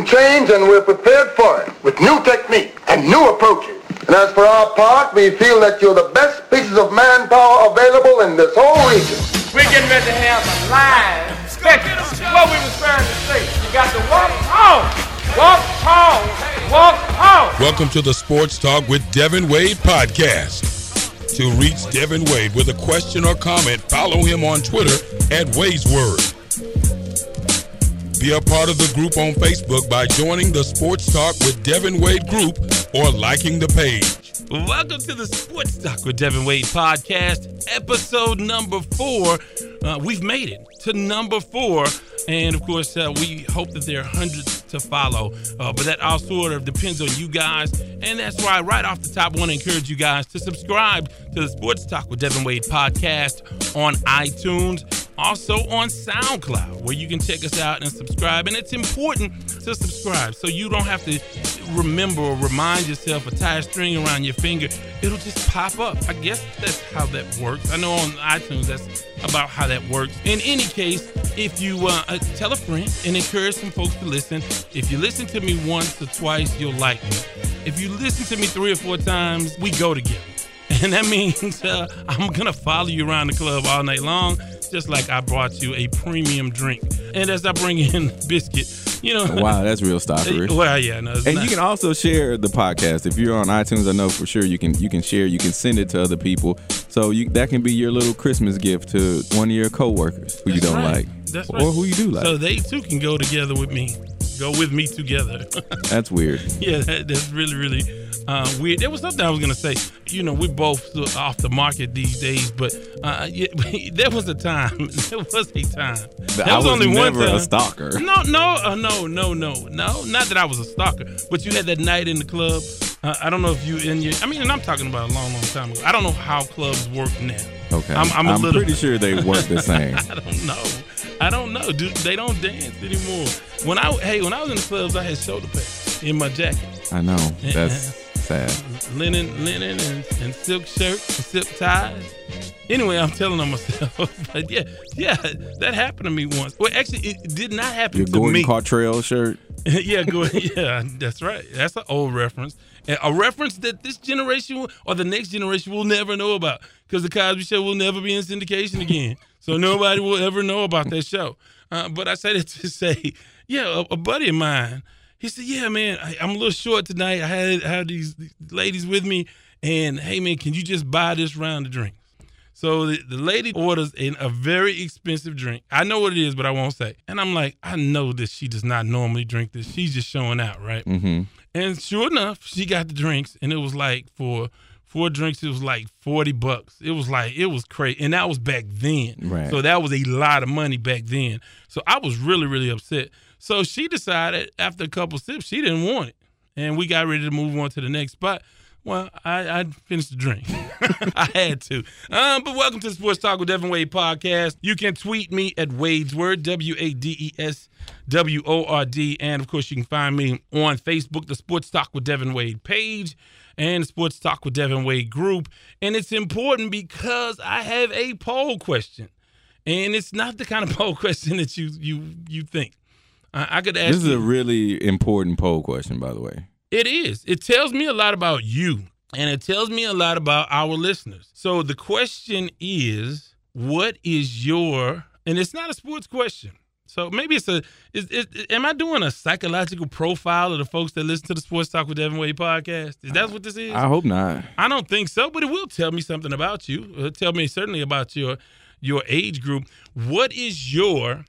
can change and we're prepared for it with new technique and new approaches. And as for our part, we feel that you're the best pieces of manpower available in this whole region. We're getting ready to have a live spectacle. What we was trying to say, you got to walk home, walk home, walk home. Welcome to the Sports Talk with Devin Wade podcast. To reach Devin Wade with a question or comment, follow him on Twitter at Wade's Word. Be a part of the group on Facebook by joining the Sports Talk with Devin Wade group or liking the page. Welcome to the Sports Talk with Devin Wade podcast, episode number four. Uh, we've made it to number four. And of course, uh, we hope that there are hundreds to follow. Uh, but that all sort of depends on you guys. And that's why, right off the top, I want to encourage you guys to subscribe to the Sports Talk with Devin Wade podcast on iTunes also on SoundCloud, where you can check us out and subscribe. And it's important to subscribe so you don't have to remember or remind yourself or tie a string around your finger. It'll just pop up. I guess that's how that works. I know on iTunes that's about how that works. In any case, if you uh, uh, tell a friend and encourage some folks to listen, if you listen to me once or twice, you'll like me. If you listen to me three or four times, we go together. And that means uh, I'm going to follow you around the club all night long just like I brought you a premium drink. And as I bring in biscuit, you know. Wow, that's real stopper. Well, yeah, no, and not. you can also share the podcast if you're on iTunes. I know for sure you can you can share. You can send it to other people. So you that can be your little Christmas gift to one of your coworkers who that's you don't right. like, that's or right. who you do like. So they too can go together with me. Go with me together. that's weird. yeah, that, that's really really uh, weird. There was something I was gonna say. You know, we're both off the market these days, but uh, yeah, there was a time. There was a time. There I was, was only never one time. a stalker. No, no, uh, no, no, no, no. Not that I was a stalker, but you had that night in the club. Uh, I don't know if you in your. I mean, and I'm talking about a long, long time ago. I don't know how clubs work now. Okay, I'm, I'm, a I'm little, pretty sure they work the same. I don't know. I don't know. Dude, they don't dance anymore. When I hey, when I was in the clubs, I had shoulder pads in my jacket, I know that's sad. linen, linen, and, and silk shirts and silk ties. Anyway, I'm telling on myself, but yeah, yeah, that happened to me once. Well, actually, it did not happen Your to Gordon me. Gartrelle shirt. yeah, go Yeah, that's right. That's an old reference. And a reference that this generation or the next generation will never know about because the Cosby Show will never be in syndication again. so nobody will ever know about that show. Uh, but I said it to say, yeah, a, a buddy of mine, he said, yeah, man, I, I'm a little short tonight. I had, I had these, these ladies with me. And hey, man, can you just buy this round of drinks? So the, the lady orders in a very expensive drink. I know what it is, but I won't say. And I'm like, I know that she does not normally drink this. She's just showing out, right? Mm-hmm. And sure enough, she got the drinks, and it was like for four drinks, it was like forty bucks. It was like it was crazy, and that was back then. Right. So that was a lot of money back then. So I was really, really upset. So she decided after a couple sips, she didn't want it, and we got ready to move on to the next spot. Well, I, I finished the drink. I had to. Um, but welcome to the Sports Talk with Devin Wade podcast. You can tweet me at Wade's Word, W A D E S W O R D. And of course, you can find me on Facebook, the Sports Talk with Devin Wade page and Sports Talk with Devin Wade group. And it's important because I have a poll question. And it's not the kind of poll question that you you you think. I, I could ask This is you- a really important poll question, by the way. it is. It tells me a lot about you, and it tells me a lot about our listeners. So the question is, what is your? And it's not a sports question. So maybe it's a. Is, is, am I doing a psychological profile of the folks that listen to the Sports Talk with Devin Wade podcast? Is that what this is? I hope not. I don't think so, but it will tell me something about you. It'll tell me certainly about your your age group. What is your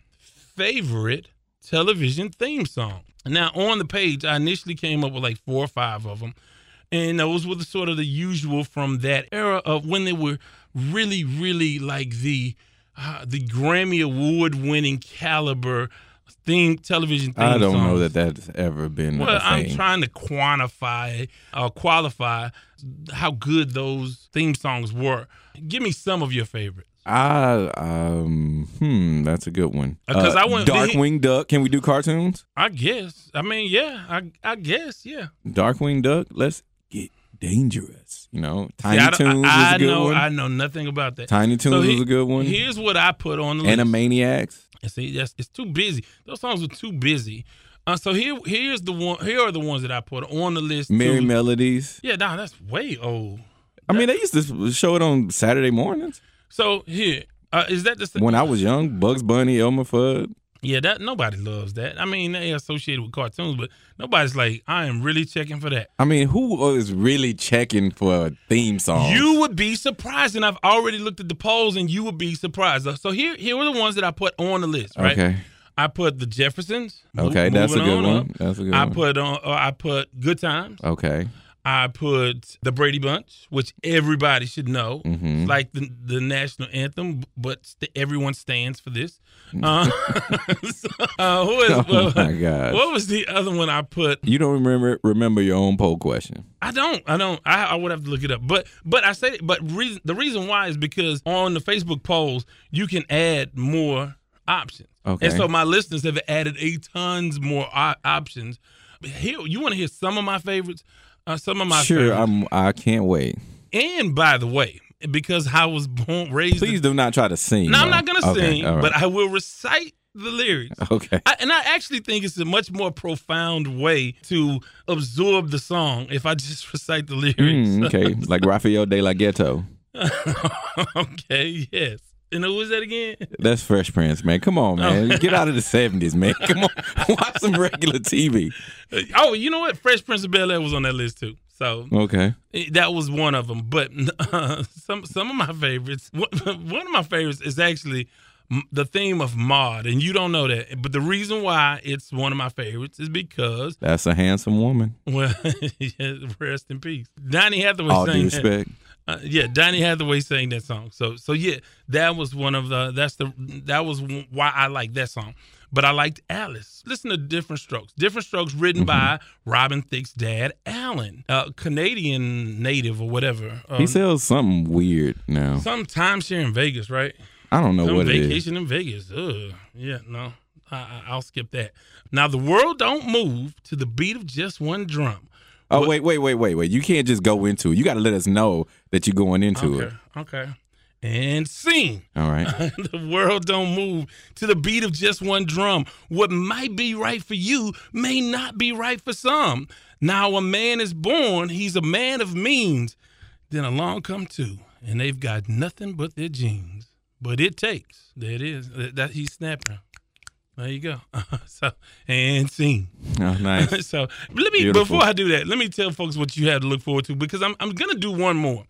favorite television theme song? Now on the page, I initially came up with like four or five of them, and those were the sort of the usual from that era of when they were really, really like the uh, the Grammy award winning caliber theme television theme I don't know that that's ever been Well, I'm trying to quantify or qualify how good those theme songs were. Give me some of your favorites. I um hmm, that's a good one. Uh, 'cause I went- Darkwing Duck. Can we do cartoons? I guess. I mean, yeah. I I guess, yeah. Darkwing Duck. Let's get dangerous. You know, See, Tiny I, Toons I, was I a good know. one. I know nothing about that. Tiny Toons So he- was a good one. Here's what I put on the list. Animaniacs. And see, that's it's too busy. Those songs were too busy. Uh, so here, here's the one. Here are the ones that I put on the list. Merry too. Melodies. Yeah, nah, that's way old. I mean, they used to show it on Saturday mornings So here, uh, is that the when I was young. Bugs Bunny, Elmer Fudd. Yeah, that nobody loves that. I mean, they associated with cartoons, but nobody's like, I am really checking for that. I mean, who is really checking for a theme song? You would be surprised, and I've already looked at the polls, and you would be surprised. So here, here are the ones that I put on the list. Right? Okay. I put the Jeffersons. Okay, that's a good on one. up. That's a good I one. put on. Uh, I put Good Times. Okay. I put the Brady Bunch, which everybody should know, Mhm. Like the the national anthem, but st- everyone stands for this. Uh, so, uh, who is? Oh my gosh. What was the other one I put? You don't remember remember your own poll question. I don't. I don't. I, I would have to look it up. But but I say but reason the reason why is because on the Facebook polls you can add more options. Okay. And so my listeners have added a tons more o- options. Here you want to hear some of my favorites. Uh, some of my sure, favorites. I'm. I can't wait. And by the way, because I was born raised. Please do not try to sing. no, I'm not gonna Okay, sing, right. but I will recite the lyrics. okay. I, and I actually think it's a much more profound way to absorb the song if I just recite the lyrics. Mm, okay, like Rafael de la Ghetto. okay, yes. And who was that again? That's Fresh Prince, man. Come on, man. Get out of the '70s, man. Come on, watch some regular TV. Oh, you know what? Fresh Prince of Bel Air was on that list too. So Okay. that was one of them. But uh, some some of my favorites. One of my favorites is actually the theme of Maude, and you don't know that. But the reason why it's one of my favorites is because That's a handsome woman. well, rest in peace. Donny Hathaway All due that. Uh, yeah, Donny Hathaway sang that song. So so yeah, that was one of the that's the that was why I like that song. But I liked Alice. Listen to Diff'rent Strokes. Diff'rent Strokes written by Robin Thicke's dad, Alan, a Canadian native or whatever. Um, He sells something weird now. some timeshare in Vegas, right? I don't know Some what it is. vacation in Vegas. Ugh. Yeah, no. I, I, I'll skip that. Now the world don't move to the beat of just one drum. Oh wait, wait, wait, wait, wait. You can't just go into it. You got to let us know that you're going into it. Okay. Okay. And sing. All right. the world don't move to the beat of just one drum. What might be right for you may not be right for some. Now a man is born, he's a man of means. Then along come two, and they've got nothing but their genes. But it takes. There it is. That, that he's snapping. There you go. so and sing. Oh, nice. so let me Beautiful. before I do that, let me tell folks what you have to look forward to because I'm I'm gonna do one more,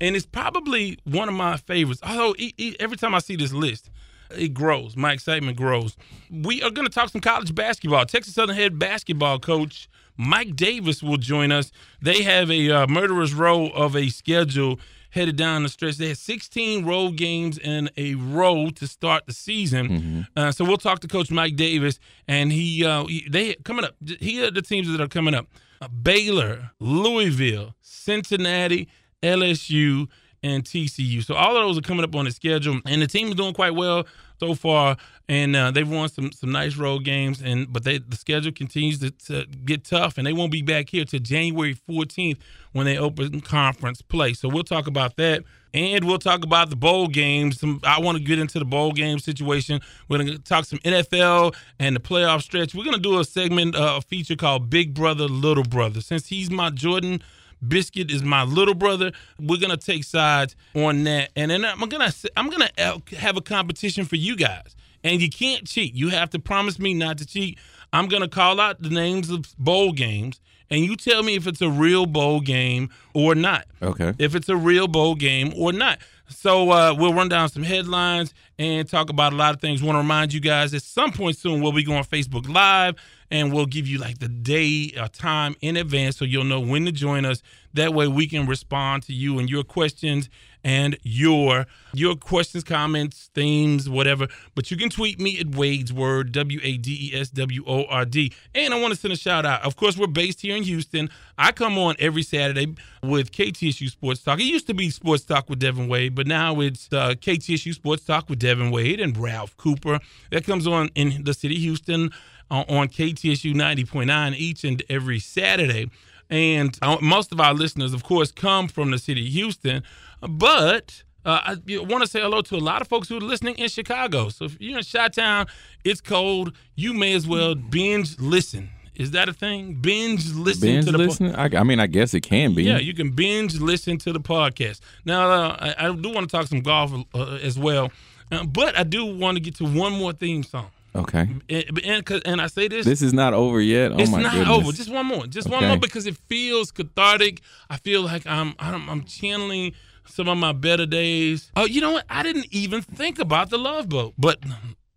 and it's probably one of my favorites. Although every time I see this list, it grows. My excitement grows. We are gonna talk some college basketball. Texas Southern head basketball coach Mike Davis will join us. They have a uh, murderer's row of a schedule headed down the stretch. They had 16 road games in a row to start the season. Uh, so we'll talk to Coach Mike Davis, and he, uh, he they coming up. Here are the teams that are coming up: uh, Baylor, Louisville, Cincinnati, LSU, and TCU. So all of those are coming up on the schedule, and the team is doing quite well so far. And uh, they've won some some nice road games, and but they the schedule continues to, to get tough, and they won't be back here till January 14th when they open conference play. So we'll talk about that. And we'll talk about the bowl games. Some, I want to get into the bowl game situation. We're to talk some NFL and the playoff stretch. We're to do a segment, uh, a feature called Big Brother, Little Brother. Since he's my Jordan Biscuit is my little brother. We're gonna take sides on that, and then I'm gonna I'm gonna have a competition for you guys. And you can't cheat. You have to promise me not to cheat. I'm gonna call out the names of bowl games, and you tell me if it's a real bowl game or not. Okay. If it's a real bowl game or not. So uh, we'll run down some headlines and talk about a lot of things. Want to remind you guys at some point soon we'll be going Facebook Live and we'll give you like the day or time in advance so you'll know when to join us. That way we can respond to you and your questions and your your questions, comments, themes, whatever. But you can tweet me at Wade's Word, W A D E S W O R D. And I want to send a shout out. Of course, we're based here in Houston. I come on every Saturday with KTSU Sports Talk. It used to be Sports Talk with Devin Wade, but now it's uh, KTSU Sports Talk with Devin Wade and Ralph Cooper. That comes on in the city of Houston uh, on KTSU 90.9 each and every Saturday. And uh, most of our listeners, of course, come from the city of Houston, but Uh, I want to say hello to a lot of folks who are listening in Chicago. So if you're in Chi-Town, it's cold. You may as well binge listen. Is that a thing? Binge listen Binge to the po- I, I mean, I guess it can be. yeah, you can binge listen to the podcast. Now, uh, I, I do want to talk some golf uh, as well, uh, but I do want to get to one more theme song. Okay. And, and, and I say this, This is not over yet. Oh it's my not goodness. over. Just one more. Just one more because it feels cathartic. I feel like I'm I'm, I'm channeling some of my better days. Oh, you know what? I didn't even think about the Love Boat, but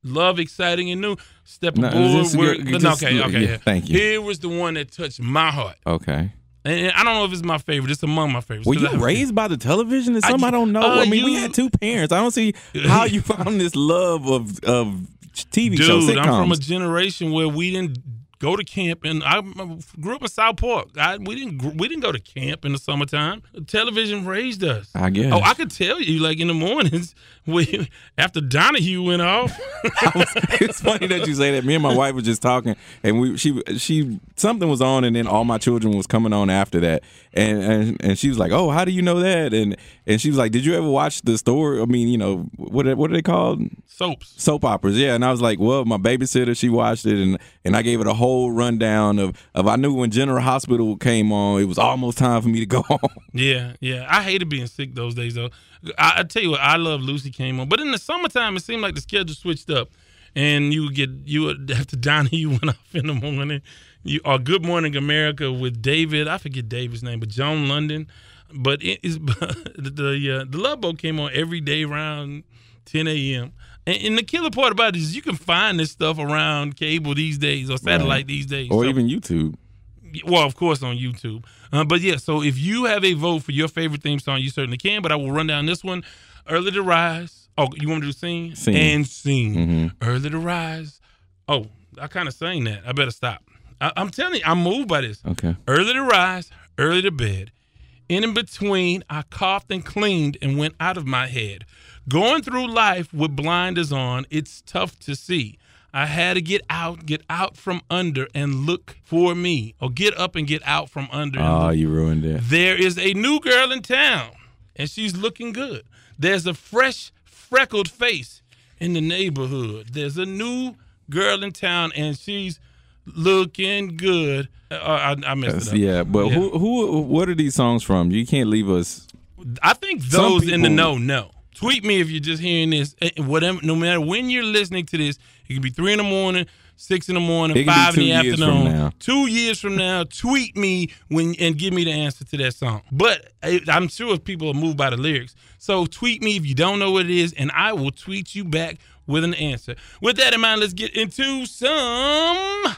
love, exciting and new. Step No, aboard. you but just- okay, okay. yeah, thank you. Here was the one that touched my heart, okay. and, I don't know if it's my favorite. It's among my favorites. Were you I- raised by the television or something? I, don't know. uh, I mean, we had two parents. I don't see how you found this love of of TV shows, Dude, sitcoms. I'm from a generation where we didn't go to camp, and I grew up in South Park. I, we didn't we didn't go to camp in the summertime. Television raised us. I guess. Oh, I could tell you, like in the mornings, we after Donahue went off. it's funny that you say that. Me and my wife were just talking, and we she she something was on, and then all my children was coming on after that, and and, and she was like, "Oh, how do you know that?" And and she was like, "Did you ever watch the story? I mean, you know, what are- what are they called? Soaps. Soap operas, yeah." And I was like, "Well, my babysitter, she watched it, and and I gave it a whole rundown of of I knew when General Hospital came on, it was almost time for me to go home." Yeah, yeah. I hated being sick those days though. I, I tell you what, I love Lucy came on, but in the summertime, it seemed like the schedule switched up, and you would get you would have to Donahue went off in the morning. You or Good Morning America with David. I forget David's name, but Joan Lunden. But it is the the, uh, the Love Boat came on every day around 10 a.m. And, and the killer part about it is you can find this stuff around cable these days or satellite Right. these days. or So- even YouTube. well, of course, on YouTube. Uh, but yeah, so if you have a vote for your favorite theme song, you certainly can. But I will run down this one: "Early to Rise." Oh, you want me to sing? Sing. and sing. Mhm. "Early to Rise." Oh, I kind of sang that. I better stop. I, I'm telling you, I'm moved by this. Okay. Early to rise, early to bed. In and between, I coughed and cleaned and went out of my head. Going through life with blinders on, it's tough to see. I had to get out, get out from under and look for me, or get up and get out from under. Oh, you ruined it. There is a new girl in town, and she's looking good. There's a fresh, freckled face in the neighborhood. There's a new girl in town, and she's looking good. Uh, I, I messed it up. Yeah, but Yeah. who who what are these songs from? You can't leave us. I think those in the people- know know. Tweet me if you're just hearing this. Whatever, no matter when you're listening to this, it could be three in the morning, six in the morning, five in the afternoon. Two years from now, tweet me when and give me the answer to that song. But I'm sure people are moved by the lyrics. So tweet me if you don't know what it is, and I will tweet you back with an answer. With that in mind, let's get into some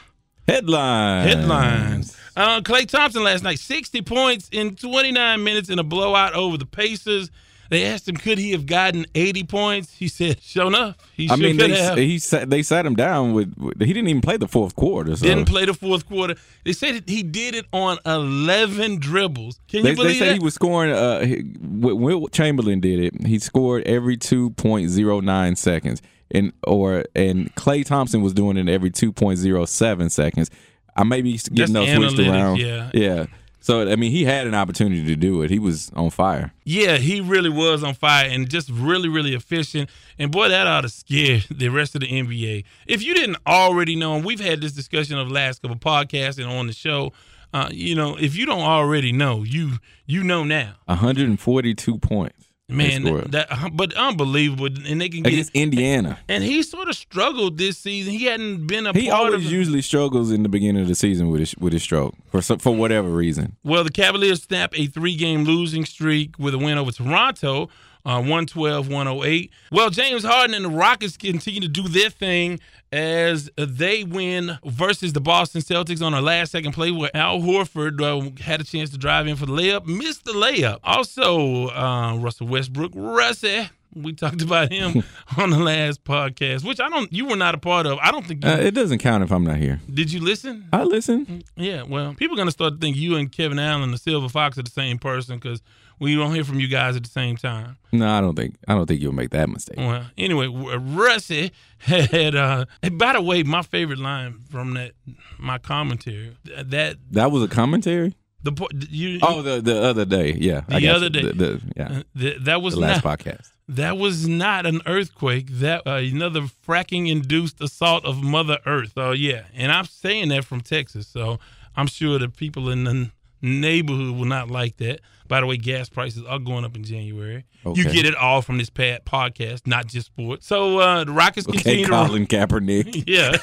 Headlines. headlines. Uh, Klay Thompson last night, 60 points in 29 minutes in a blowout over the Pacers. They asked him, could he have gotten 80 points? He said, sure enough, he I sure mean, they have. he sat, they sat him down with, with- He didn't even play the fourth quarter. So. Didn't play the fourth quarter. They said he did it on 11 dribbles. Can They, you they believe said that? he was scoring. Uh, Wilt Chamberlain did it, he scored every two point zero nine seconds, and or and Klay Thompson was doing it every two point zero seven seconds. I may be getting those switched around. yeah. yeah. So I mean, he had an opportunity to do it. He was on fire. Yeah, he really was on fire and just really, really efficient. And boy, that ought to scare the rest of the NBA. If you didn't already know, and we've had this discussion of the last couple podcasts and on the show, uh, you know, if you don't already know, you you know now. 142 points. Man, that uh-huh, but unbelievable, and they can get. against Indiana. And he sort of struggled this season. He hadn't been a He part always of. usually struggles in the beginning of the season with his with his stroke for some, for whatever reason. Well, the Cavaliers snap a three game losing streak with a win over Toronto, uh, 112 108. Well, James Harden and the Rockets continue to do their thing as they win versus the Boston Celtics on a last second play where Al Horford uh, had a chance to drive in for the layup, missed the layup. Also, uh, Russell Westbrook, Russie. We talked about him on the last podcast, which I don't. You were not a part of. I don't think. You, Uh, it doesn't count if I'm not here. did you listen? I listen. Yeah, well, people are gonna start to think you and Kevin Allen, the Silver Fox, are the same person because we don't hear from you guys at the same time. No, I don't think I don't think you'll make that mistake. Well, anyway, Russie had. Uh, and by the way, my favorite line from that my commentary that That was a commentary. The po- you Oh, the the other day, yeah. I The other you. day. The- the- yeah. th- that was The last not podcast. that was not an earthquake. That uh, another fracking induced assault of Mother Earth. Oh yeah, and I'm saying that from Texas, so I'm sure the people in the neighborhood will not like that. By the way, gas prices are going up in January. You get it all from this pad podcast, not just sports. So uh, the Rockets Okay, continue to Colin Kaepernick Yeah,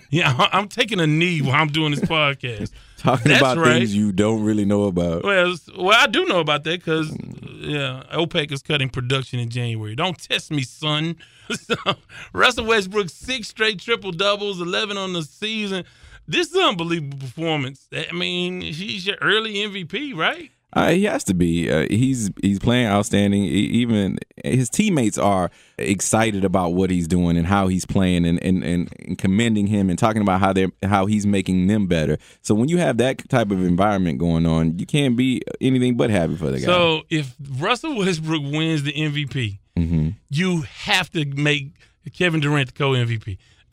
yeah. I'm taking a knee while I'm doing this podcast. Talking That's about right. things you don't really know about. Well, well, I do know about that because yeah, OPEC is cutting production in January. Don't test me, son. so, Russell Westbrook six straight triple doubles, eleven on the season. This is an unbelievable performance. I mean, he's your early MVP, right? Uh, he has to be. Uh, he's he's playing outstanding. E- Even his teammates are excited about what he's doing and how he's playing, and, and, and, and commending him and talking about how they how he's making them better. So when you have that type of environment going on, you can't be anything but happy for the guy. So if Russell Westbrook wins the MVP, Mm-hmm. you have to make Kevin Durant the co-MVP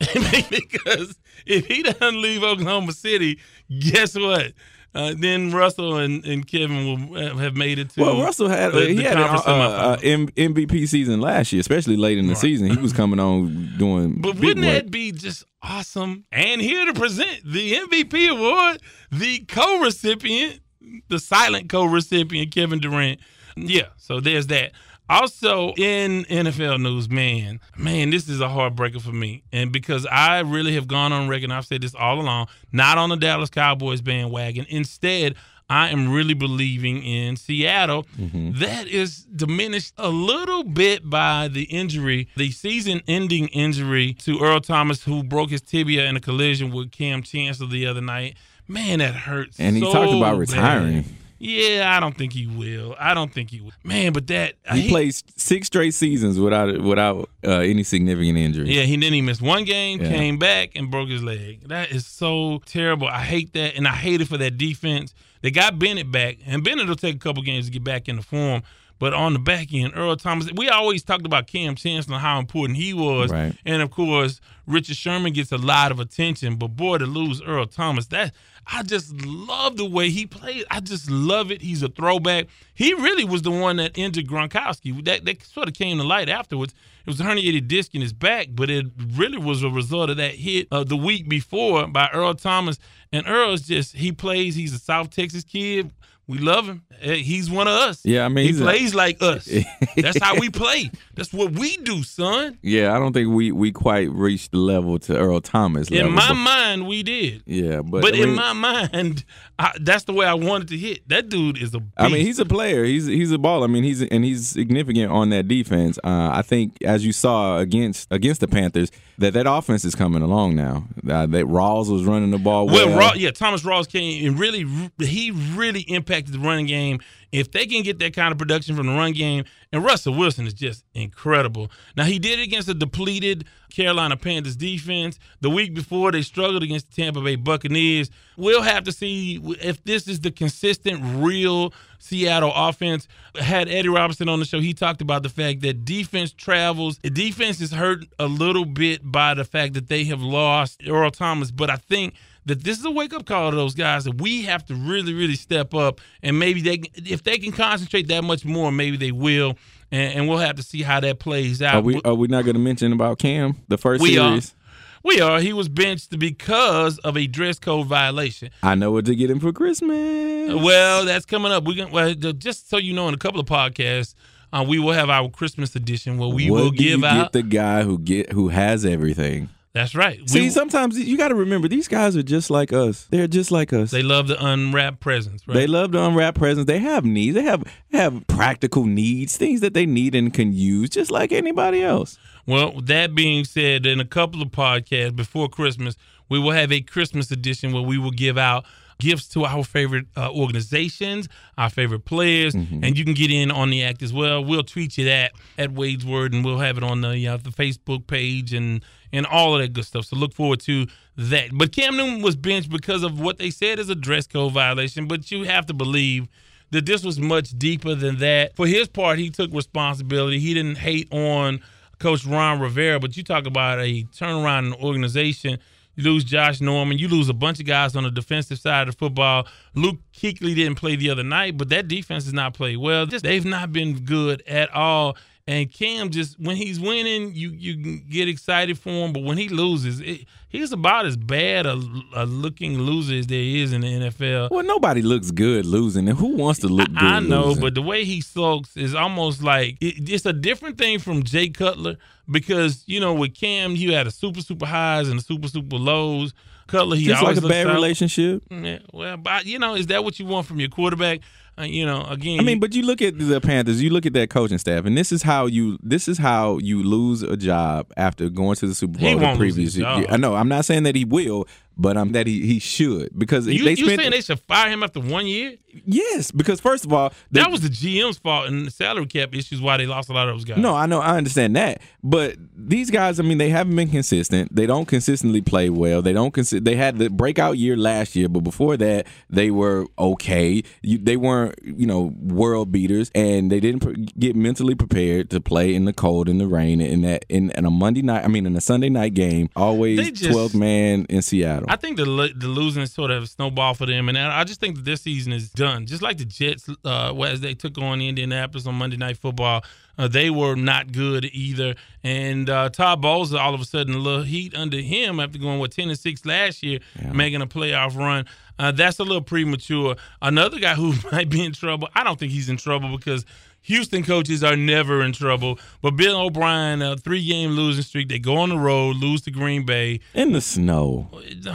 because if he doesn't leave Oklahoma City, guess what? Uh, then Russell and, and Kevin will uh, have made it to. Well, Russell had the- he the had an uh, uh, MVP season last year, especially late in the season. He was coming on doing. But wouldn't work. that be just awesome? And here to present the MVP award, the co-recipient, the silent co-recipient, Kevin Durant. Yeah, so there's that. Also in NFL news, man, man, this is a heartbreaker for me. And because I really have gone on record, and I've said this all along, not on the Dallas Cowboys bandwagon. Instead, I am really believing in Seattle. Mm-hmm. That is diminished a little bit by the injury, the season ending injury to Earl Thomas, who broke his tibia in a collision with Kam Chancellor the other night. Man, that hurts. And he so talked about bad. Yeah, I don't think he will. I don't think he will. Man, but that He plays six straight seasons without without uh, any significant injury. Yeah, he then he missed one game, Yeah. came back and broke his leg. That is so terrible. I hate that, and I hate it for that defense. They got Bennett back, and Bennett will take a couple games to get back into form. But on the back end, Earl Thomas, we always talked about Kam Chancellor and how important he was. Right. And of course, Richard Sherman gets a lot of attention. But boy, to lose Earl Thomas, that I just love the way he played. I just love it. He's a throwback. He really was the one that injured Gronkowski. That that sort of came to light afterwards. It was a herniated disc in his back, but it really was a result of that hit the week before by Earl Thomas. And Earl's just he plays. He's a South Texas kid. We love him. Eh, He's one of us. Yeah, I mean, he he's a- plays like us. That's how we play. That's what we do, son. Yeah, I don't think we we quite reached the level to Earl Thomas. level, In my but- mind, we did. yeah, but, But I in my mind, I, that's the way I wanted to hit. That dude is a beast. I mean, he's a player. He's he's a ball. I mean, he's and he's significant on that defense. Uh, I think, as you saw against against the Panthers, that that offense is coming along now. Uh, that Rawls was running the ball well. Well, Raw, yeah, Thomas Rawls came and really, he really impacted the running game. If they can get that kind of production from the run game, and Russell Wilson is just incredible. Now he did it against a depleted Carolina Panthers defense. The week before they struggled against the Tampa Bay Buccaneers. We'll have to see if this is the consistent, real Seattle offense. Had Eddie Robinson on the show, he talked about the fact that defense travels. The defense is hurt a little bit by the fact that they have lost Earl Thomas, but I think that this is a wake up call to those guys that we have to really, really step up, and maybe they, if they can concentrate that much more, maybe they will, and, and we'll have to see how that plays out. Are we are we not going to mention about Cam the first We are. series? We are. He was benched because of a dress code violation. I know what to get him for Christmas. Well, that's coming up. We're gonna well, just so you know, in a couple of podcasts, uh, we will have our Christmas edition where we what will give out. get the guy who get who has everything? That's right. See, We- sometimes you got to remember these guys are just like us. They're just like us. they love the unwrapped presents. Right? They love to unwrap presents. They have needs. They have have practical needs, things that they need and can use, just like anybody else. Well, that being said, in a couple of podcasts before Christmas, we will have a Christmas edition where we will give out gifts to our favorite uh, organizations, our favorite players, and you can get in on the act as well. We'll tweet you that at Wade's Word, and we'll have it on the uh, the Facebook page and and all of that good stuff. So look forward to that. But Cam Newton was benched because of what they said is a dress code violation. But you have to believe that this was much deeper than that. For his part, he took responsibility. He didn't hate on Coach Ron Rivera, but you talk about a turnaround in the organization. You lose Josh Norman. You lose a bunch of guys on the defensive side of football. Luke Kuechly didn't play the other night, but that defense has not played well. Just they've not been good at all. And Cam just when he's winning, you you get excited for him, but when he loses, it, he's about as bad a, a, looking loser as there is in the NFL. Well, nobody looks good losing, and who wants to look good? I know, losing? but the way he sulks is almost like it, it's a different thing from Jay Cutler because you know with Cam, you had a super super highs and a super super lows. Cutler, he always just like a bad out- relationship. Yeah, well, but you know, is that what you want from your quarterback? You know, again, I mean, but you look at the Panthers, you look at that coaching staff, and this is how you this is how you lose a job after going to the Super Bowl He the previous year. I know. I'm not saying that he will, but I'm that he he should because you, they you spent saying they should fire him after one year? yes because first of all they, That was the GM's fault and the salary cap issues why they lost a lot of those guys. No, I know, I understand that, but these guys, I mean, they haven't been consistent. They don't consistently play well. They don't consi- They had the breakout year last year, but before that, they were okay. You, they weren't, you know, world beaters, and they didn't pre- get mentally prepared to play in the cold, in the rain, in that in, in a Monday night. I mean, in a Sunday night game, always twelve man in Seattle. I think the the losing sort of snowball for them, and I I just think that this season is done. Just like the Jets, uh, as they took on Indianapolis on Monday Night Football, uh, they were not good either. And uh, Todd Bowles, all of a sudden, a little heat under him after going with ten and six last year, making a playoff run. Uh, that's a little premature. Another guy who might be in trouble. I don't think he's in trouble because. Houston coaches are never in trouble, but Bill O'Brien, a three-game losing streak. They go on the road, lose to Green Bay, in the snow.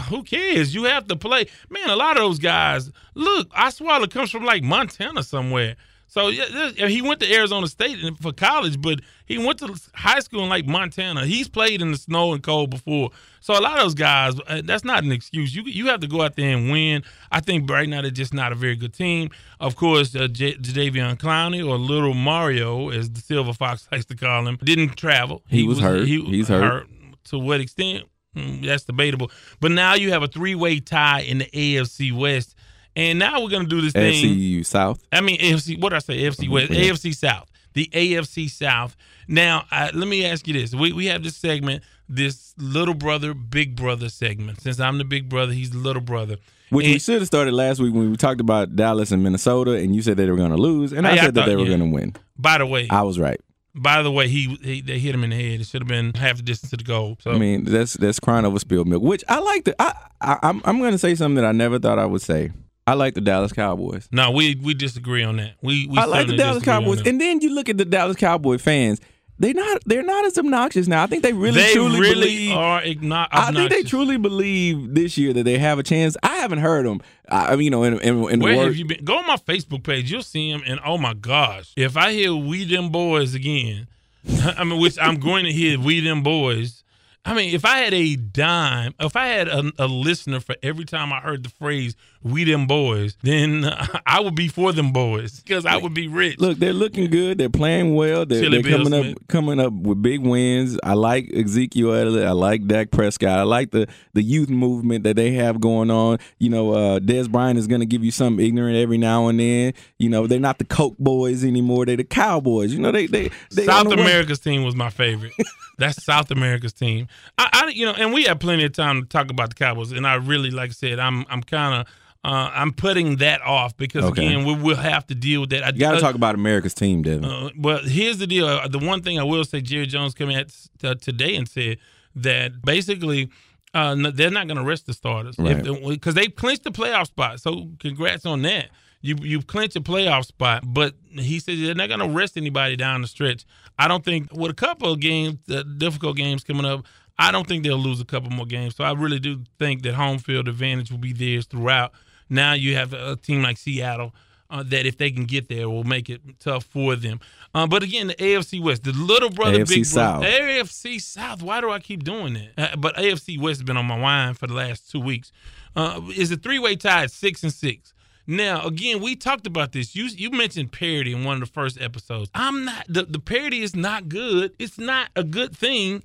who cares? You have to play. Man, a lot of those guys. Look, Osweiler comes from like Montana somewhere. So yeah, he went to Arizona State for college, but he went to high school in like Montana. He's played in the snow and cold before. So a lot of those guys, uh, that's not an excuse. You you have to go out there and win. I think right now they're just not a very good team. Of course, uh, J- Jadeveon Clowney or Little Mario, as the Silver Fox likes to call him, didn't travel. He was hurt. He's hurt. To what extent? Mm, That's debatable. But now you have a three-way tie in the AFC West, and now we're gonna do this thing. AFC South. I mean AFC. What did I say? AFC West. Yeah. AFC South. The AFC South. Now, uh, let me ask you this: we we have this segment, this little brother, big brother segment. Since I'm the big brother, he's the little brother. Which we should have started last week when we talked about Dallas and Minnesota, and you said that they were going to lose, and I I said that thought- they were yeah. going to win. By the way, I was right. by the way, he, he they hit him in the head. It should have been half the distance to the goal. So I mean, that's that's crying over spilled milk. Which I like the. I, I I'm I'm going to say something that I never thought I would say. I like the Dallas Cowboys. no, we we disagree on that. We, we I like the Dallas Cowboys, and then you look at the Dallas Cowboy fans. They not they're not as obnoxious now. I think they really they truly really believe. are igno- I think they truly believe this year that they have a chance. I haven't heard them. I mean, you know, in in, in Where have you been? Go on my Facebook page. You'll see them. And oh my gosh, if I hear "We Them Boys" again, I mean, which I'm going to hear "We Them Boys." I mean, if I had a dime, if I had a, a listener for every time I heard the phrase "We Them Boys," then I would be for them boys because I would be rich. Look, they're looking good. They're playing well. They're, they're coming Smith. up coming up with big wins. I like Ezekiel Elliott. I like Dak Prescott. I like the the youth movement that they have going on. You know, uh, Dez Bryant is going to give you something ignorant every now and then. You know, they're not the Coke boys anymore. They're the Cowboys. You know, they they, they South on the way- America's team was my favorite. That's South America's team. I, I, you know, and we have plenty of time to talk about the Cowboys. And I really, like I said, I'm, I'm kind of, uh, I'm putting that off because Okay. again, we will have to deal with that. I, You got to uh, talk about America's team, Devin. Uh, well, here's the deal. Uh, The one thing I will say, Jerry Jones came out t- today and said that basically uh, no- they're not going to rest the starters Right. because they clinched the playoff spot. So congrats on that. You you've clinched a playoff spot, but he said they're not going to rest anybody down the stretch. I don't think with a couple of games, uh, difficult games coming up. I don't think they'll lose a couple more games. So I really do think that home field advantage will be theirs throughout. Now you have a team like Seattle uh, that if they can get there will make it tough for them. Uh, but again, the AFC West, the little brother, AFC big South. brother, AFC South. Why do I keep doing that? Uh, but AFC West has been on my mind for the last two weeks. Uh, is a three way tie at six and six. Now, again, we talked about this. You you mentioned parity in one of the first episodes. I'm not the, the parody is not good. It's not a good thing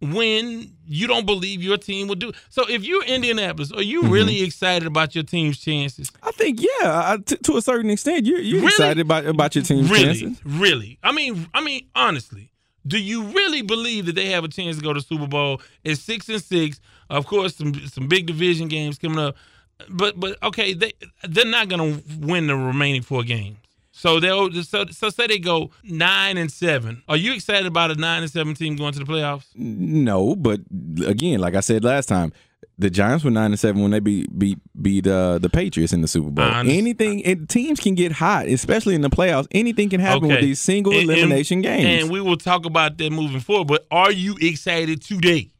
when you don't believe your team will do. So if you're Indianapolis, are Mm-hmm. you really excited about your team's chances? I think yeah, I- t- to a certain extent, you're, you're Really? excited about about your team's really, chances. really. I mean, I mean, honestly, Do you really believe that they have a chance to go to the Super Bowl? It's six and six. Of course, some some big division games coming up. But but okay, they they're not gonna win the remaining four games. So they'll so, so say they go nine and seven. Are you excited about a nine and seven team going to the playoffs? No, but again, like I said last time, the Giants were nine and seven when they beat beat beat uh, the Patriots in the Super Bowl. Anything, it, teams can get hot, especially in the playoffs. Anything can happen with these single And- and- elimination games. And we will talk about that moving forward. But are you excited today?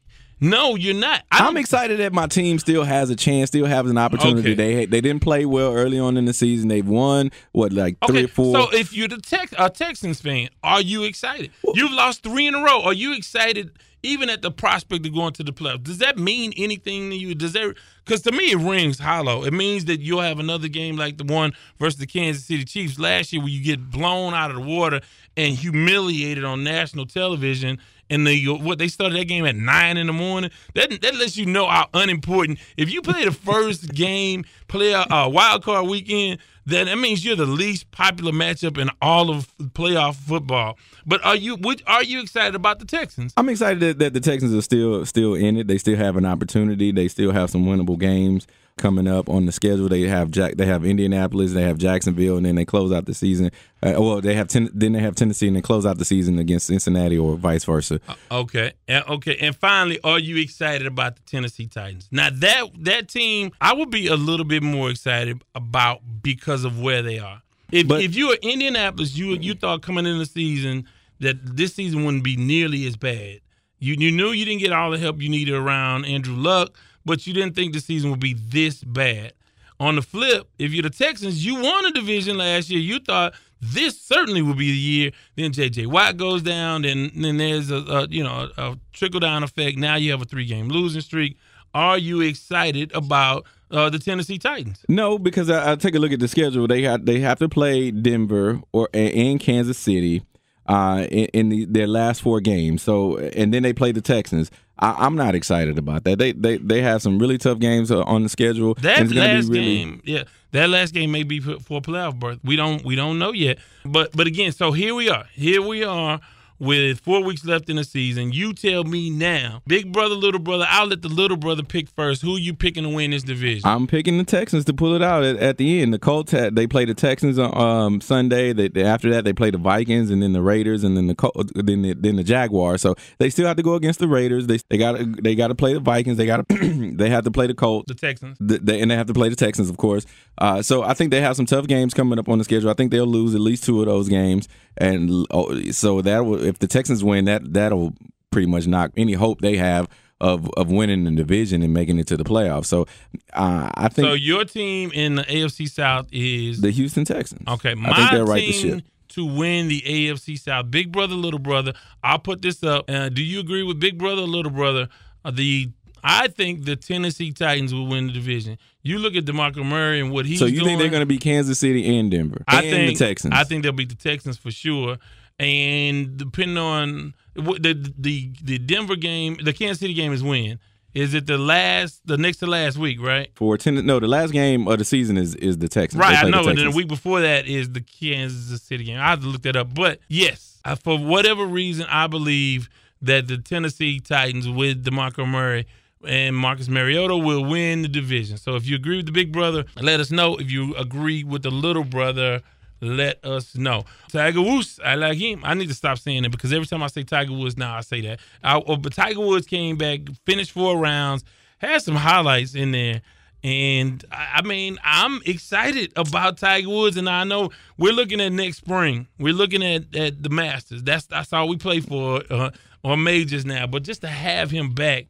No, you're not. I I'm excited that my team still has a chance, still has an opportunity. Okay. They they didn't play well early on in the season. They've won what like three Okay, or four. so if you're the Tex- a Texans fan, are you excited? You've lost three in a row. Are you excited even at the prospect of going to the playoffs? Does that mean anything to you? Does that because to me it rings hollow. It means that you'll have another game like the one versus the Kansas City Chiefs last year, where you get blown out of the water and humiliated on national television. And they what they started that game at nine in the morning. That that lets you know how unimportant. If you play the first game, play a, a wild card weekend, then that means you're the least popular matchup in all of playoff football. But are you would, are you excited about the Texans? I'm excited that, that the Texans are still still in it. They still have an opportunity. They still have some winnable games coming up on the schedule. They have Jack. They have Indianapolis. They have Jacksonville, and then they close out the season. Uh, well, they have ten, then they have Tennessee, and they close out the season against Cincinnati or vice versa. Okay, and, okay, and finally, are you excited about the Tennessee Titans? Now that that team, I would be a little bit more excited about because of where they are. If But- if you were Indianapolis, you you thought coming in the season that this season wouldn't be nearly as bad. You you knew you didn't get all the help you needed around Andrew Luck, but you didn't think the season would be this bad. On the flip, if you're the Texans, you won a division last year. You thought this certainly would be the year. Then J.J. Watt goes down, then then there's a, a you know a, trickle down effect. Now you have a three game losing streak. Are you excited about uh, the Tennessee Titans? No, because I, I take a look at the schedule. They have they have to play Denver or and Kansas City uh, in, in the, their last four games. So and then they play the Texans. I, I'm not excited about that. They they they have some really tough games uh, on the schedule. That last be really, game, yeah, that last game may be for, for playoff berth. We don't we don't know yet. But but again, so here we are. Here we are with four weeks left in the season. You tell me now, big brother, little brother. I'll let the little brother pick first. Who you picking to win this division? I'm picking the Texans to pull it out at, at the end. The Colts had, they play the Texans on um, Sunday. They, they- after that they play the Vikings and then the Raiders and then the Col- then the, then the Jaguars. So they still have to go against the Raiders. They they got they got to play the Vikings. They got to they have to play the Colts. the Texans. Th- they, and they have to play the Texans, of course. Uh, so I think they have some tough games coming up on the schedule. I think they'll lose at least two of those games, and oh, so that will, if the Texans win, that that'll pretty much knock any hope they have of of winning the division and making it to the playoffs. So uh, I think So your team in the AFC South is the Houston Texans. Okay, I my think they'll right the team ship. to win the AFC South. Big brother, little brother. I'll put this up. Uh, do you agree with big brother, little brother? Uh, the I think the Tennessee Titans will win the division. You look at DeMarco Murray and what he's So you doing. think they're going to be Kansas City and Denver I and think the Texans? I think they'll beat the Texans for sure. And depending on what the the the Denver game, the Kansas City game is when. Is it the last, the next to last week, right? for ten, no, the last game of the season is is the Texans. Right, I play the know. And then the week before that is the Kansas City game. I have to look that up. But yes, I, for whatever reason, I believe that the Tennessee Titans with DeMarco Murray and Marcus Mariota will win the division. So if you agree with the big brother, let us know. If you agree with the little brother, let us know. Tiger Woods, I like him. I need to stop saying it because every time I say Tiger Woods now, I say that. I, oh, but Tiger Woods came back, finished four rounds, had some highlights in there. And I mean, I'm excited about Tiger Woods, and I know we're looking at next spring. We're looking at, at the Masters. That's that's all we play for uh, on majors now. But just to have him back,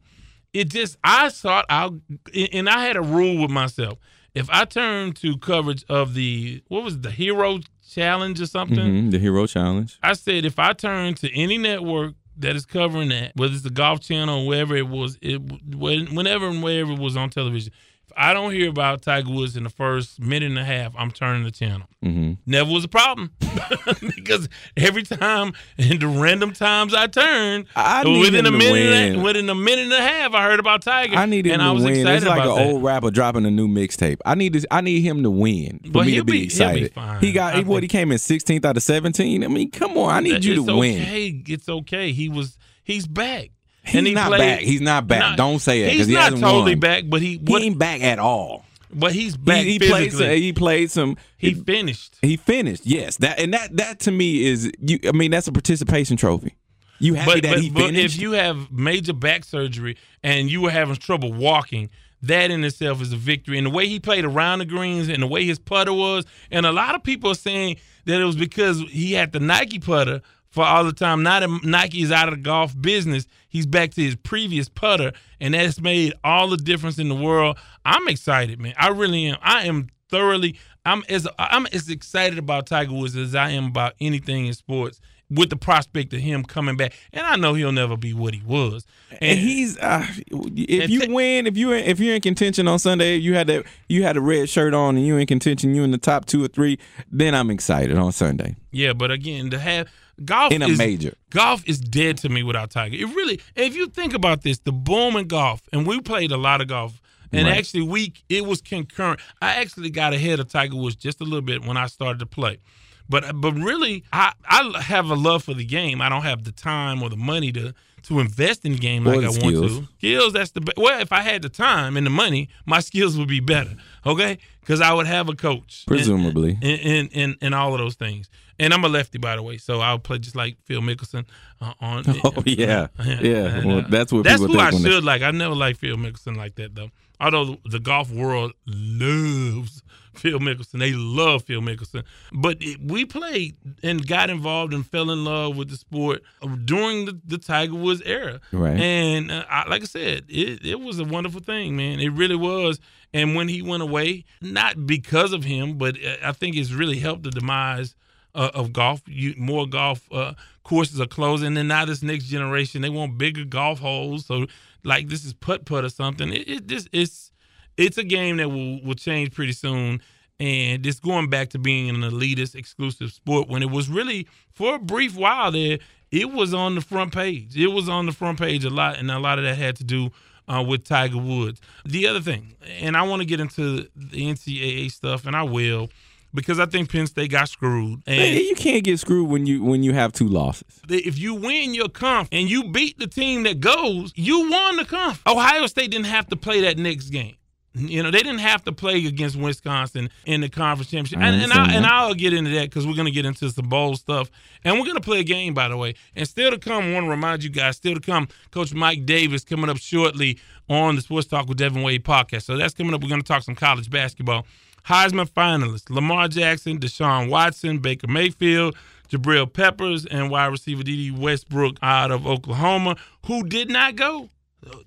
it just I thought I'll and I had a rule with myself. If I turn to coverage of the what was it, the Hero Challenge or something, Mhm, the Hero Challenge. I said if I turn to any network that is covering that, whether it's the Golf Channel or wherever it was, it whenever and wherever it was on television, I don't hear about Tiger Woods in the first minute and a half, I'm turning the channel. Mm-hmm. Never was a problem because every time in the random times I turned, I within a minute, and a, within a minute and a half, I heard about Tiger. I need him and to I was win. It's like an that. old rapper dropping a new mixtape. I need this. I need him to win for But me he'll to be, be- he'll be excited. fine. He got he, what? He came in 16th out of 17. I mean, come on. I need you to win. okay. It's okay. He was. He's back. He's and he not played- back. He's not back. Not- Don't say it. He's he not totally won. back, but he. He What, ain't back at all. but he's back. He, he played. Some, he played some. He finished. He finished. Yes. That and that that to me is you. I mean, that's a participation trophy. You happy But, that but, he finished? but if you have major back surgery and you were having trouble walking, that in itself is a victory. And the way he played around the greens and the way his putter was, and a lot of people are saying that it was because he had the Nike putter for all the time. Now that Nike is out of the golf business, he's back to his previous putter, and that's made all the difference in the world. I'm excited, man. I really am. I am thoroughly. I'm as I'm as excited about Tiger Woods as I am about anything in sports. With the prospect of him coming back, and I know he'll never be what he was. and he's uh, if And you win, if you if you're in contention on Sunday, you had that you had a red shirt on and you in contention, you in the top two or three, then I'm excited on Sunday Yeah, but again, to have golf in a is, major. golf is dead to me without Tiger. It really, if you think about this, the boom in golf, and we played a lot of golf, and Right. actually we it was concurrent. I actually got ahead of Tiger Woods just a little bit when I started to play. But but really, I, I have a love for the game. I don't have the time or the money to to invest in the game Or like I skills. want to. Skills, that's the be- well. If I had the time and the money, my skills would be better. Okay, because I would have a coach. Presumably. and, and and and all of those things. And I'm a lefty, by the way, so I'll play just like Phil Mickelson uh, on. Oh yeah, yeah. And, Well, uh, that's what that's who I when they- should like. I never liked Phil Mickelson like that though. Although the golf world loves Phil Mickelson, they love Phil Mickelson. But it, we played and got involved and fell in love with the sport during the, the Tiger Woods era. Right. And uh, I, like I said, it, it was a wonderful thing, man. It really was. And when he went away, not because of him, but uh, I think it's really helped the demise uh, of golf. You, more golf uh, courses are closing, and now this next generation they want bigger golf holes. So like this is putt putt or something. It, it this it's it's a game that will will change pretty soon. And it's going back to being an elitist, exclusive sport when it was really for a brief while there. It was on the front page. It was on the front page a lot, and a lot of that had to do uh, with Tiger Woods. The other thing, and I want to get into the NCAA stuff, and I will, because I think Penn State got screwed. And you can't get screwed when you when you have two losses. if you win your conf and you beat the team that goes, you won the conf. Ohio State didn't have to play that next game. You know, they didn't have to play against Wisconsin in the conference championship. And, and, I, and I'll get into that because we're going to get into some bowl stuff. And we're going to play a game, by the way. And still to come, I want to remind you guys, still to come, Coach Mike Davis coming up shortly on the Sports Talk with Devin Wade podcast. So that's coming up. We're going to talk some college basketball. Heisman finalists Lamar Jackson, Deshaun Watson, Baker Mayfield, Jabril Peppers, and wide receiver Dede Westbrook out of Oklahoma, who did not go.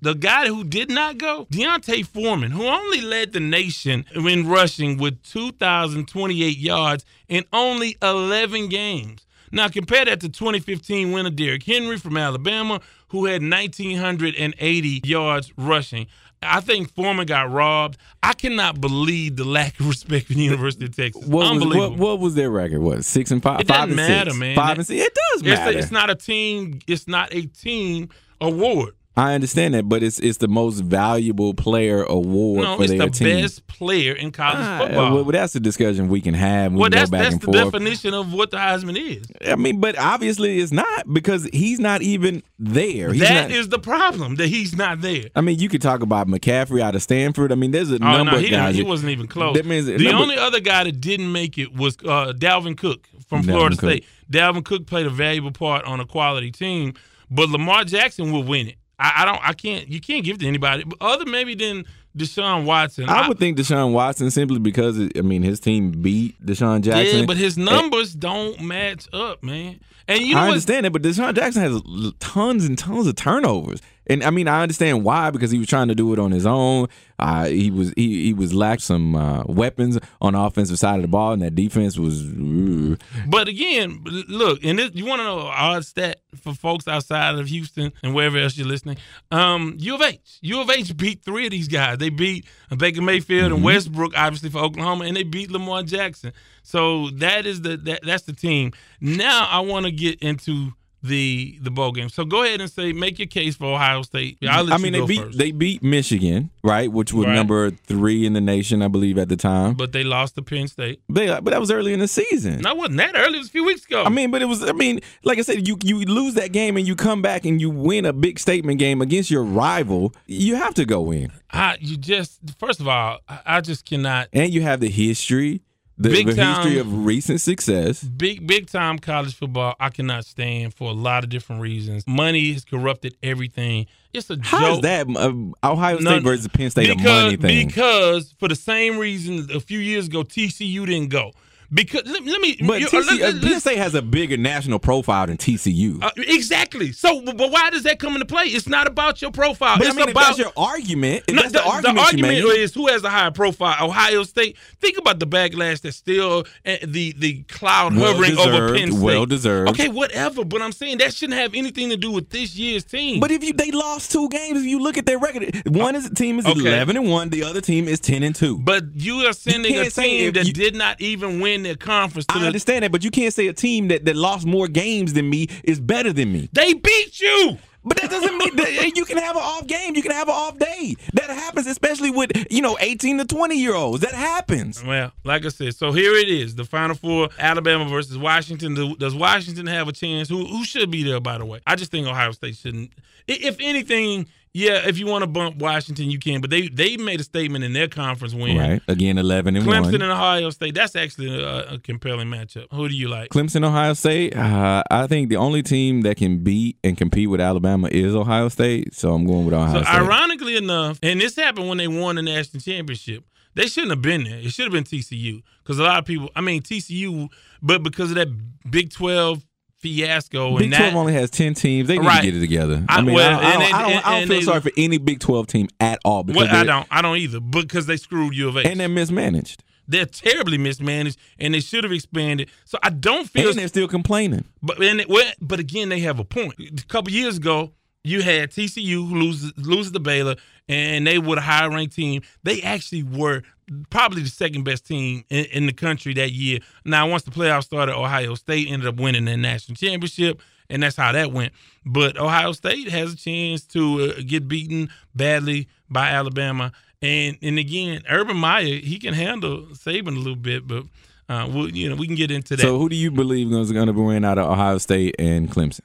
The guy who did not go, D'Onta Foreman, who only led the nation in rushing with 2,028 yards in only 11 games. Now, compare that to 2015 winner Derrick Henry from Alabama, who had 1,980 yards rushing. I think Foreman got robbed. I cannot believe the lack of respect for the University of Texas. What was, Unbelievable. what, what was their record? What six and five? It doesn't and matter, six. man. Five and six. It does It's, matter. it's not a team. It's not a team award. I understand that, but it's it's the most valuable player award No, for it's their the team. best player in college Ah, football. well, that's a discussion we can have. We well, can that's go back that's the forth. definition of what the Heisman is. I mean, but obviously it's not because he's not even there. He's That not, is the problem that he's not there. I mean, you could talk about McCaffrey out of Stanford. I mean, there's a Oh number no, of he, didn't- guys. he wasn't even close. That means- the number- only other guy that didn't make it was uh, Dalvin Cook from Dalvin Florida Cook. State. Dalvin Cook played a valuable part on a quality team, but Lamar Jackson will win it. I, I don't. I can't. You can't give to anybody other maybe than Deshaun Watson. I would think Deshaun Watson simply because I mean his team beat Deshaun Jackson. Yeah, but his numbers don't match up, man. And you know I understand that, but Deshaun Jackson has tons and tons of turnovers. And I mean, I understand why because he was trying to do it on his own. Uh, he was he, he was lacked some uh, weapons on the offensive side of the ball, and that defense was. uh, But again, look, and this, you want to know an odd stat for folks outside of Houston and wherever else you're listening. Um, U of H, U of H beat three of these guys. They beat Baker Mayfield and Westbrook, obviously for Oklahoma, and they beat Lamar Jackson. So that is the that, that's the team. Now I want to get into the the bowl game. So go ahead and say make your case for Ohio State. I mean, they beat first. they beat Michigan, right, which was Right. number three in the nation, I believe, at the time. but they lost to Penn State. They, but that was early in the season. No, it wasn't that early. It was a few weeks ago. I mean, but it was. I mean, like I said, you you lose that game and you come back and you win a big statement game against your rival. You have to go in, I, you just first of all, I just cannot. and you have the history, the, Big the time. history of recent success. Big big time college football, I cannot stand for a lot of different reasons. Money has corrupted everything. It's a How joke. is that uh, Ohio State No, versus Penn State because, a money thing? Because for the same reason, a few years ago, TCU didn't go. Because let, let me. but you- TCU, let- let- uh, Penn State has a bigger national profile than TCU. uh, exactly. So, but why does that come into play? It's not about your profile. but I it's mean, if about your argument, No, that's the, the, argument, the argument is who has a higher profile. Ohio State. Think about the backlash that's still uh, the the cloud Well hovering over Penn State. well deserved. Okay, whatever. But I'm saying that shouldn't have anything to do with this year's team. But if you they lost two games, if you look at their record, one is a team is Okay. eleven and one, the other team is ten and two. But you are sending a team that you- did not even win their conference to I the. understand that, but you can't say a team that, that lost more games than me is better than me. They beat you. But that doesn't mean that you can have an off game. You can have an off day. That happens, especially with you know eighteen to twenty year olds. That happens. Well, like I said, so here it is: the Final Four: Alabama versus Washington. Does Washington have a chance? Who who should be there? By the way, I just think Ohio State shouldn't. If anything, yeah, if you want to bump Washington, you can. But they they made a statement in their conference win. Right again, eleven and Clemson one. and Ohio State. That's actually a, a compelling matchup. Who do you like? Clemson, Ohio State. Uh, I think the only team that can beat and compete with Alabama is Ohio State. So I'm going with Ohio So State. ironically enough, and this happened when they won the national championship. They shouldn't have been there. It should have been TCU because a lot of people. I mean TCU, but because of that Big Twelve fiasco Big and Twelve that, only has ten teams. They need Right. to get it together. I, I- mean, well, I, I don't, and- I don't, I don't and- feel and sorry for any Big Twelve team at all because well, I don't. I don't either because they screwed U of H. and they're mismanaged, they're terribly mismanaged, and they should have expanded. So I don't feel. and they're still complaining. But and it, well, but again, they have a point. A couple years ago, you had TCU who loses loses to Baylor, and they were a high ranked team. They actually were probably the second best team in, in the country that year. Now, once the playoffs started, Ohio State ended up winning the national championship, and that's how that went. But Ohio State has a chance to uh, get beaten badly by Alabama. And and again, Urban Meyer he can handle Saban a little bit, but uh, we'll, you know we can get into that. So who do you believe is going to win out of Ohio State and Clemson?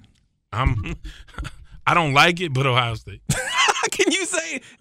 I'm I don't like it, but Ohio State.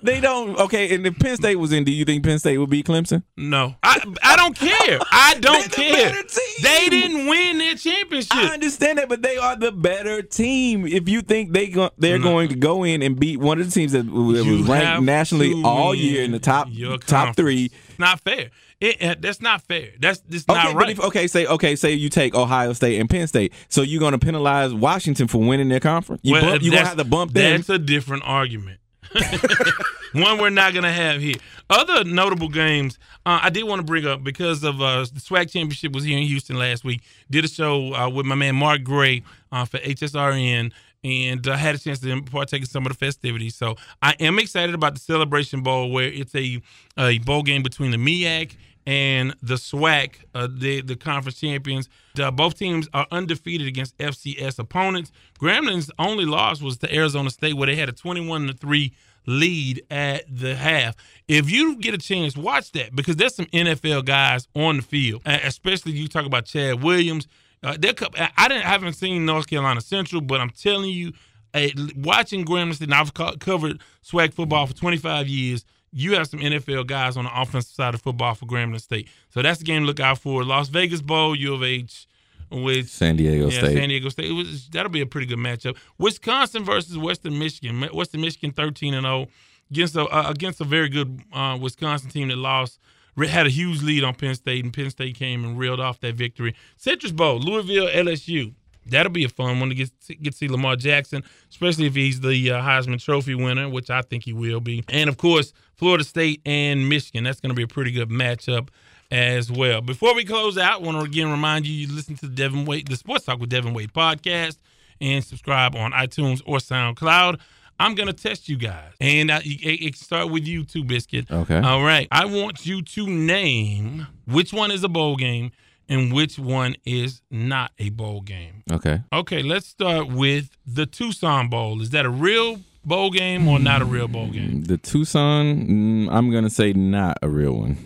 They don't? Okay, and if Penn State was in, do you think Penn State would beat Clemson? No, I I don't care. I don't the care. They didn't win their championship. I understand that, but they are the better team. If you think they go, they're going to go in and beat one of the teams that was ranked nationally all year in the top top three. It's not fair. It, uh, that's not fair. That's that's Okay, not right. if, okay, say okay, say you take Ohio State and Penn State, so you're going to penalize Washington for winning their conference. You Well, bump, you going to have to bump them. That's a different argument. One we're not to have here. Other notable games uh, I did want to bring up because of uh, the SWAC championship was here in Houston last week. Did a show uh, with my man Mark Gray uh, for HSRN and uh, had a chance to partake in some of the festivities. So I am excited about the Celebration Bowl where it's a, a bowl game between the MEAC and the SWAC, uh, the the conference champions. Uh, both teams are undefeated against FCS opponents. Grambling's only loss was to Arizona State, where they had a twenty-one to three lead at the half. If you get a chance, watch that because there's some NFL guys on the field, uh, especially you talk about Chad Williams. Uh, I didn't I haven't seen North Carolina Central, but I'm telling you, uh, watching Grambling's, and I've co- covered SWAC football for 25 years. You have some NFL guys on the offensive side of football for Grambling State, so that's the game to look out for. Las Vegas Bowl, U of H, with San Diego yeah, State. San Diego State. Was that'll be a pretty good matchup. Wisconsin versus Western Michigan. Western Michigan 13 and 0 against a uh, against a very good uh, Wisconsin team that lost. Had a huge lead on Penn State, and Penn State came and reeled off that victory. Citrus Bowl, Louisville, LSU. That'll be a fun one to get get to see Lamar Jackson, especially if he's the uh, Heisman Trophy winner, which I think he will be. And of course, Florida State and Michigan. That's going to be a pretty good matchup as well. Before we close out, I want to again remind you you listen to the Devin Wade, the Sports Talk with Devin Wade podcast, and subscribe on iTunes or SoundCloud. I'm gonna test you guys, and I, it, it start with you too, Biscuit. Okay. All right. I want you to name which one is a bowl game and which one is not a bowl game. Okay. Okay. Let's start with the Tucson Bowl. Is that a real bowl game or not a real bowl game? The Tucson, mm, I'm gonna say not a real one.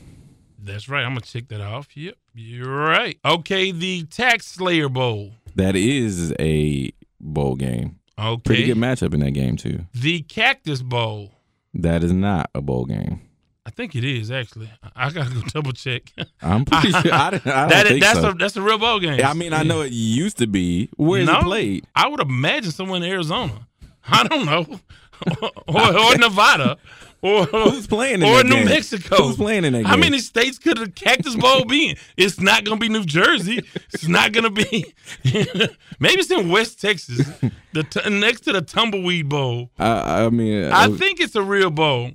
That's right. I'm gonna check that off. Yep, you're right. Okay, the Tax Slayer Bowl. That is a bowl game. Okay. Pretty good matchup in that game too. The Cactus Bowl. That is not a bowl game. I think it is actually. I I gotta go double check. I'm pretty sure. I, don't- I don't That think that's so. a that's a real bowl game. I mean, I know it used to be. Where's no, it played? I would imagine somewhere in Arizona. I don't know, or, or Nevada, or Who's playing in or New game? Mexico. Who's playing in that How game? many states could the Cactus Bowl be in? It's not gonna be New Jersey. It's not gonna be. maybe it's in West Texas, the t- next to the Tumbleweed Bowl. I, I mean, I uh, think it's a real bowl.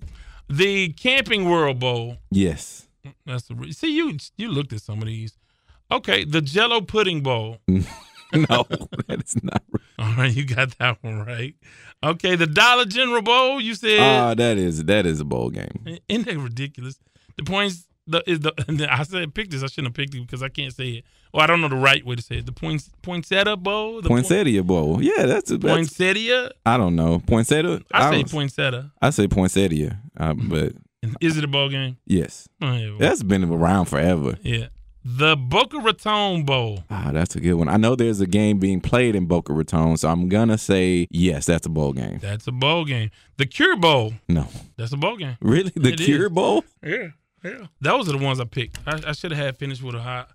The Camping World Bowl. yes. That's the re- see you. You looked at some of these. Okay, the Jello Pudding Bowl. No, that is not. real. All right, you got that one right. Okay, the Dollar General Bowl. You said, Ah, that is that is a bowl game. isn't that ridiculous? The points. The is the. I said pick this. I shouldn't have picked it because I can't say it. Well, I don't know the right way to say it. The points Poinsettia Bowl. The Poinsettia bowl. Yeah, that's, that's Poinsettia. I don't know. Poinsettia. I say poinsettia. I say poinsettia, uh, but Is it a bowl game? yes, Oh, yeah, well, that's been around forever. yeah. The Boca Raton Bowl. Ah, that's a good one. I know there's a game being played in Boca Raton, so I'm gonna say yes. That's a bowl game. That's a bowl game. The Cure Bowl. No, That's a bowl game. really, the It Cure is. Bowl. Yeah, yeah. Those are the ones I picked. I, I should have had finished with a high.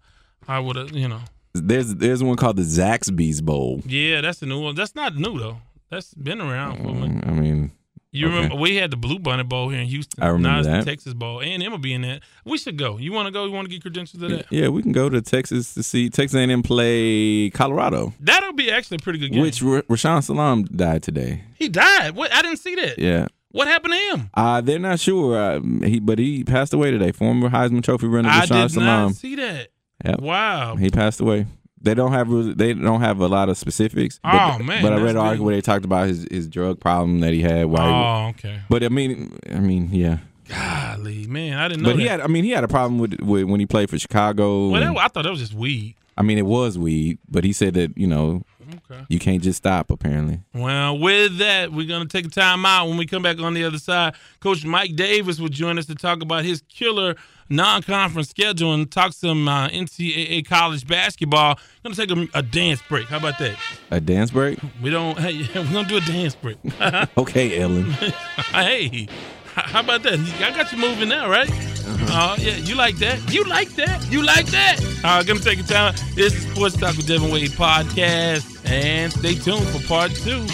I would have, you know. There's there's one called the Zaxby's Bowl. Yeah, that's the new one. That's not new though. That's been around for a minute. Mm, I mean, You okay. remember we had the Blue Bunny Bowl here in Houston. I remember now it's that. the Texas Bowl. And A&M be in that. We should go. You want to go? You want to get credentials to that? yeah, we can go to Texas to see Texas A&M play Colorado, That'll be actually a pretty good game. which R- Rashaan Salaam died today. he died. What? I didn't see that. Yeah. What happened to him? Uh, they're not sure. Uh, he, but he passed away today. Former Heisman Trophy winner I Rashaan did Salaam. not see that. Yep. Wow. He passed away. They don't have they don't have a lot of specifics. But, Oh, man, But I read an article where they talked about his, his drug problem that he had. While Oh, okay. but I mean, I mean, yeah. Golly, man, I didn't know But he had, I mean, he had a problem with, with when he played for Chicago. well, and- that, I thought that was just weed. I mean, it was weed, but he said that you know Okay. you can't just stop. Apparently, Well, with that, we're going to take a time out. When we come back on the other side, Coach Mike Davis will join us to talk about his killer non-conference schedule and talk some uh, NCAA college basketball. To take a, a dance break. How about that? a dance break. We don't. Hey, we're to do a dance break. Okay, Ellen. hey, how about that? I got you moving now, right? Uh, yeah, you like that? You like that? You like that? Uh, gonna take a time. This is Sports Talk with Devin Wade podcast, and stay tuned for part two.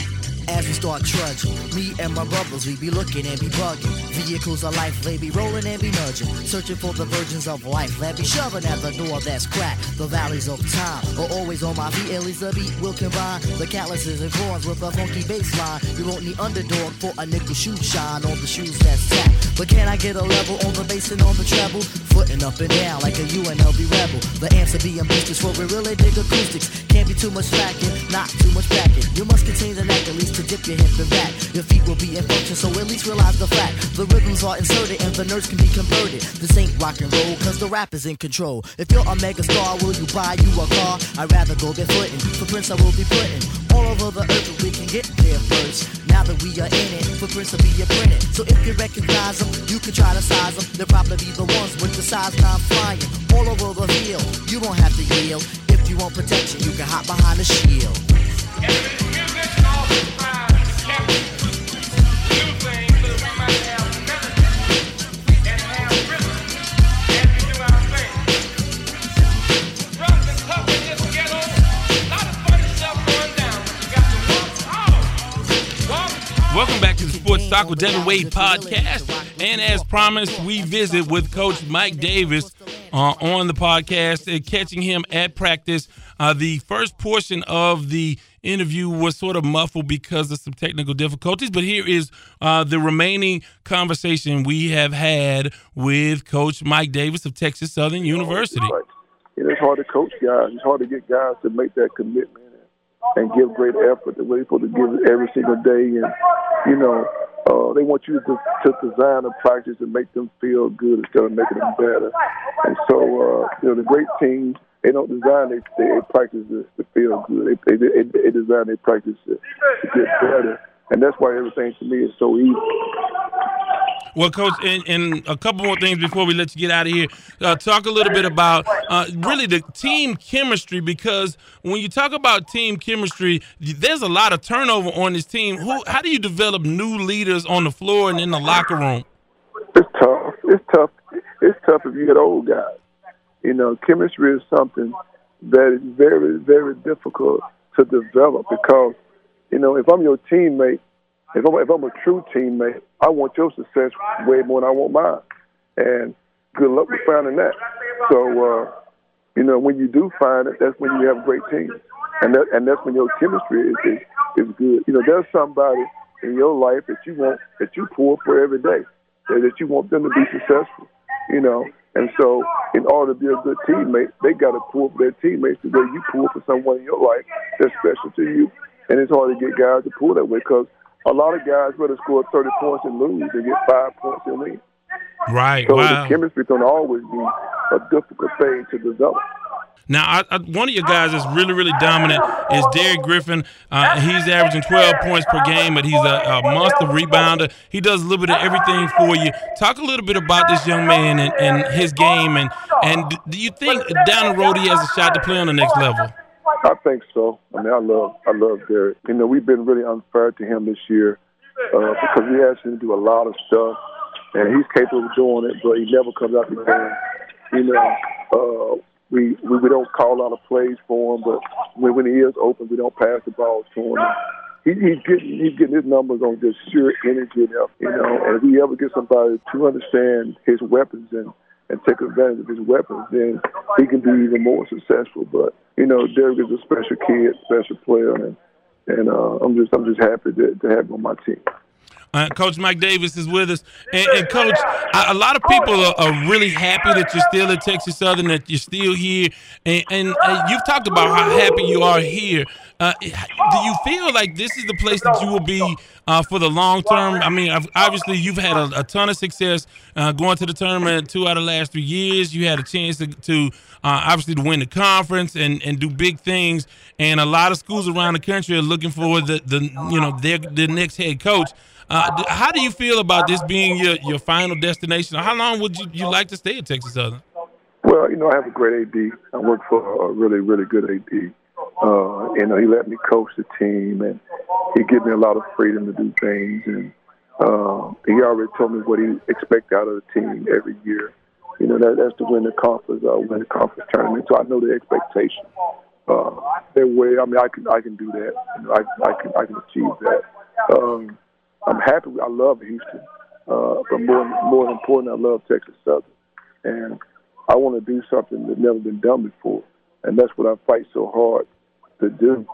As we start trudging, me and my brothers, we be looking and be bugging. Vehicles of life, they be rolling and be nudging. Searching for the virgins of life that be shoving at the door that's cracked. The valleys of time are always on my feet. At least the beat will combine the calluses and corns with a funky bass line. You won't need underdog for a nickel shoe shine on the shoes that's tapped. But can I get a level on the bass and on the treble? Footing up and down like a UNLV rebel. The answer being boosters for we really dig acoustics. Can't be too much slacking, not too much backing. You must contain the knack at least to dip your hip and back. Your feet will be in function, so at least realize the fact. The rhythms are inserted and the nerves can be converted. This ain't rock and roll, cause the rap is in control. If you're a mega star, will you buy you a car? I'd rather go barefooting. Footprints I will be putting all over the earth we can get there first. Now that we are in it, footprints will be printed. So if you recognize them, you can try to size them. They'll probably be the ones with the size 9 flying all over the field. You won't have to yield. If you want protection, you can hop behind the shield. Welcome back to the Sports Talk with Devin Wade podcast. And as promised, we visit with Coach Mike Davis uh, on the podcast, uh, catching him at practice. Uh, the first portion of the interview was sort of muffled because of some technical difficulties, but here is uh, the remaining conversation we have had with Coach Mike Davis of Texas Southern University. It's hard to coach guys. It's hard to get guys to make that commitment and give great effort the way supposed to give every single day. And, you know, uh, they want you to, to design a practice and make them feel good instead of making them better. And so, uh, you know, the great teams, they don't design their, they, practice to, to feel good. They, they, they design their practice to, to get better. And that's why everything to me is so easy. Well, Coach, and, and, a couple more things before we let you get out of here. Uh, talk a little bit about uh, really the team chemistry because when you talk about team chemistry, there's a lot of turnover on this team. Who, how do you develop new leaders on the floor and in the locker room? It's tough. It's tough. It's tough if you get old guys. You know, chemistry is something that is very, very difficult to develop because, you know, if I'm your teammate if I'm, if I'm a true teammate, I want your success way more than I want mine. And good luck with finding that. So, uh, you know, when you do find it, that's when you have a great team. And that, and that's when your chemistry is, is, is good. You know, there's somebody in your life that you want, that you pull for every day, that you want them to be successful, you know. And so, in order to be a good teammate, they got to pull for their teammates the way you pull for someone in your life that's special to you. And it's hard to get guys to pull that way because a lot of guys rather score 30 points and lose than get five points and win. Right. So wow. the chemistry can always be a difficult thing to develop. Now, I, I, one of your guys that's really, really dominant is Derrick Griffin. Uh, he's averaging 12 points per game, but he's a, a, monster rebounder. He does a little bit of everything for you. Talk a little bit about this young man and, and his game, and and do you think down the road he has a shot to play on the next level? I think so. I mean, I love I love Derrick. You know, we've been really unfair to him this year uh, because we asked him to do a lot of stuff, and he's capable of doing it, but he never comes out the game. You know, uh, we, we we don't call out of plays for him, but when when he is open, we don't pass the ball to him. He, he's getting he's getting his numbers on just sheer energy and you know. And if we ever get somebody to understand his weapons and and take advantage of his weapons, then he can be even more successful. But you know, Derrick is a special kid, special player, and and uh, I'm just I'm just happy to, to have him on my team. Uh, Coach Mike Davis is with us, and, and Coach, a, lot of people are, are, really happy that you're still at Texas Southern, that you're still here, and, and uh, you've talked about how happy you are here. Uh, do you feel like this is the place that you will be uh, for the long term? I mean, obviously you've had a, a ton of success uh, going to the tournament two out of the last three years. You had a chance to, to uh, obviously to win the conference and, and do big things. And a lot of schools around the country are looking for the, the you know their the next head coach. Uh, how do you feel about this being your, your final destination? How long would you, you like to stay at Texas Southern? Well, you know, I have a great AD. I work for a really, really good AD. Uh, you know, he let me coach the team, and he gave me a lot of freedom to do things. And uh, he already told me what he expects out of the team every year. You know, that, that's to win the conference, uh, win the conference tournament. So I know the expectation. Uh, way, I mean, I can I can do that. You know, I I can I can achieve that. Um, I'm happy. I love Houston, uh, but more more important, I love Texas Southern, and I want to do something that's never been done before, and that's what I fight so hard to do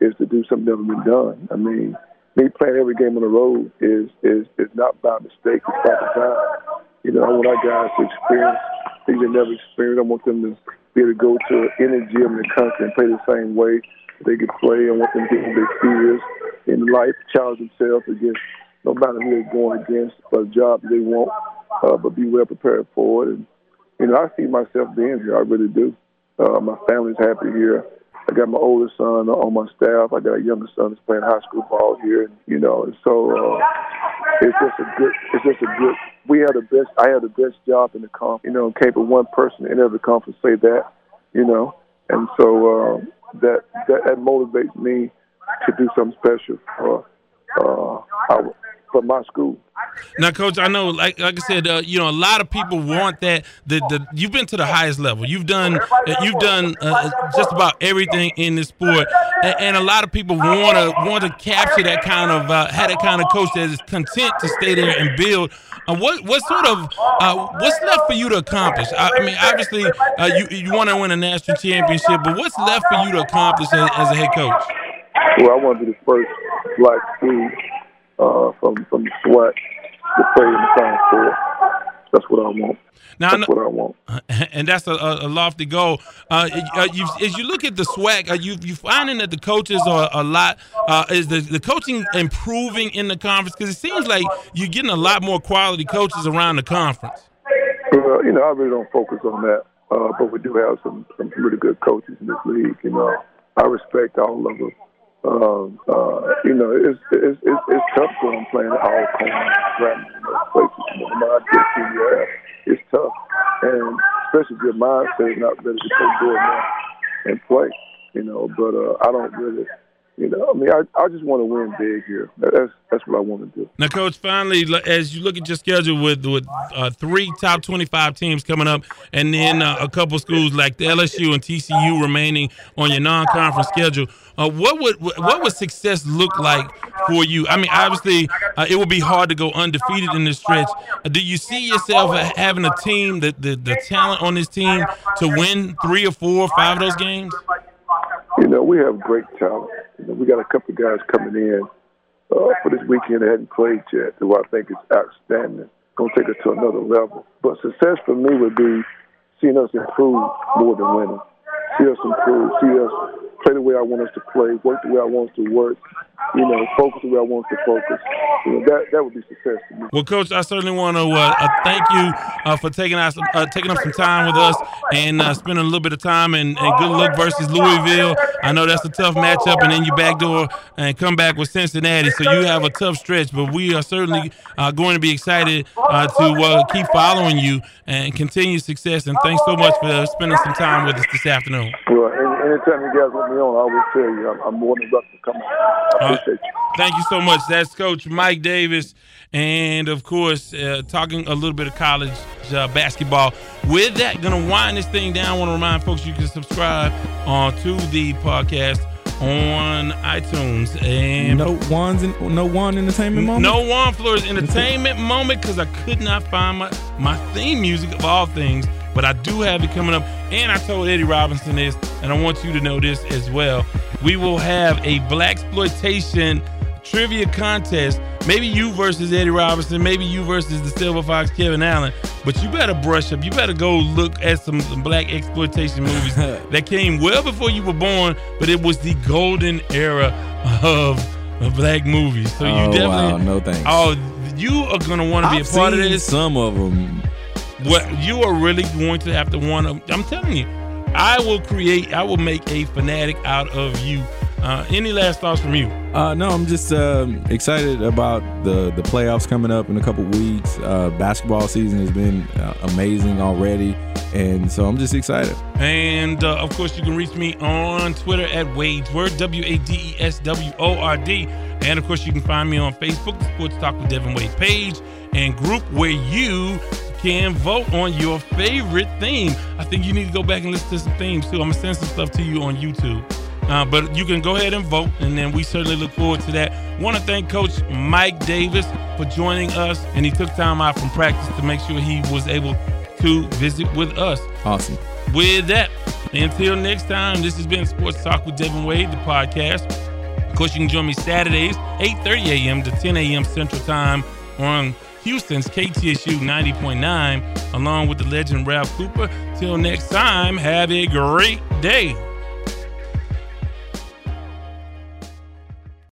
is to do something never been done. I mean, me playing every game on the road is is is not by mistake. It's by design. You know, I want our guys to experience things they never experienced. I want them to be able to go to any gym in the country and play the same way they could play. and want them to get their fears in life, challenge themselves against no matter who they're going against, a job they want, uh, but be well prepared for it. And you know, I see myself being here. I really do. Uh, my family's happy here. I got my oldest son on my staff. I got a younger son that's playing high school ball here. And, you know, and so uh, it's just a good. It's just a good. We had the best. I had the best job in the conference. You know, came from one person in every conference say that. You know, and so uh, that, that that motivates me to do something special for uh, our for my school. Now, coach, I know, like like I said, uh, you know, a lot of people want that. The the you've been to the highest level. You've done uh, you've done uh, just about everything in this sport, and, and a lot of people want to want to capture that kind of uh, have that kind of coach that is content to stay there and build. Uh, what what sort of uh, what's left for you to accomplish? I, I mean, obviously, uh, you you want to win a national championship, but what's left for you to accomplish as, as a head coach? Well, I want to be the first black school uh, from from the SWAC to play in the Final Four. That's what I want. Now, That's what I want. and that's a, a lofty goal. Uh, uh, you, as you look at the SWAC, are you you finding that the coaches are a lot? Uh, is the, the coaching improving in the conference? Because it seems like you're getting a lot more quality coaches around the conference. Well, you know, I really don't focus on that, uh, but we do have some some really good coaches in this league. You know, I respect all of them. Um, uh, you know, it's it's it's, it's tough going playing all corners, those places. You know, no matter how good you have, it's tough, and especially if your mindset is not ready to go do it now and play. You know, but uh, I don't really. You know, I mean, I, I just want to win big here. That's that's what I want to do. Now, coach, finally, as you look at your schedule with with uh, three top twenty-five teams coming up, and then uh, a couple schools like the LSU and TCU remaining on your non-conference schedule, uh, what would what would success look like for you? I mean, obviously, uh, it would be hard to go undefeated in this stretch. Uh, do you see yourself having a team, that the the talent on this team, to win three or four or five of those games? You know, we have great talent. We got a couple of guys coming in uh, for this weekend that hadn't played yet, who I think is outstanding. Going to take it to another level. But success for me would be seeing us improve more than winning. See us improve. See us play the way I want us to play, work the way I want us to work. You know, focus the way I want us to focus. You know, that that would be success to me. Well, Coach, I certainly want to uh, uh, thank you uh, for taking us uh, taking up some time with us and uh, spending a little bit of time and, and good luck versus Louisville. I know that's a tough matchup, and then you backdoor and come back with Cincinnati, so you have a tough stretch. But we are certainly uh, going to be excited uh, to uh, keep following you and continue success. And thanks so much for spending some time with us this afternoon. Well, anytime you guys want me on, I always tell you I'm, I'm more than welcome to come on. I appreciate you. Thank you so much. That's Coach Mike Davis, and of course, uh, talking a little bit of college uh, basketball. With that, gonna wind this thing down. I want to remind folks you can subscribe uh, to the podcast on iTunes and No one's in, no one entertainment moment. no one floors entertainment moment because I could not find my, my theme music of all things, but I do have it coming up. And I told Eddie Robinson this, and I want you to know this as well. We will have a black exploitation trivia contest. Maybe you versus Eddie Robinson, maybe you versus the Silver Fox Kevin Allen. But you better brush up. You better go look at some, some black exploitation movies that came well before you were born, but it was the golden era of, of black movies. So you Oh, definitely wow, no thanks. Oh, you are gonna want to be a part of this. Some of them. What you are really going to have to want to. I'm telling you, I will create. I will make a fanatic out of you. Uh, any last thoughts from you? Uh, no, I'm just um, excited about the the playoffs coming up in a couple weeks. Uh, basketball season has been uh, amazing already, and so I'm just excited. And uh, of course, you can reach me on Twitter at Wadesword, W A D E S W O R D. And of course, you can find me on Facebook, the Sports Talk with Devin Wade page and group where you can vote on your favorite theme. I think you need to go back and listen to some themes too. I'm gonna send some stuff to you on YouTube. Uh, but you can go ahead and vote, and then we certainly look forward to that. Want to thank Coach Mike Davis for joining us, and he took time out from practice to make sure he was able to visit with us. Awesome. With that, until next time, this has been Sports Talk with Devin Wade, the podcast. Of course, you can join me Saturdays, 8.30 a.m. to 10 a.m. Central Time on Houston's KTSU 90.9, along with the legend Ralph Cooper. Till next time, have a great day.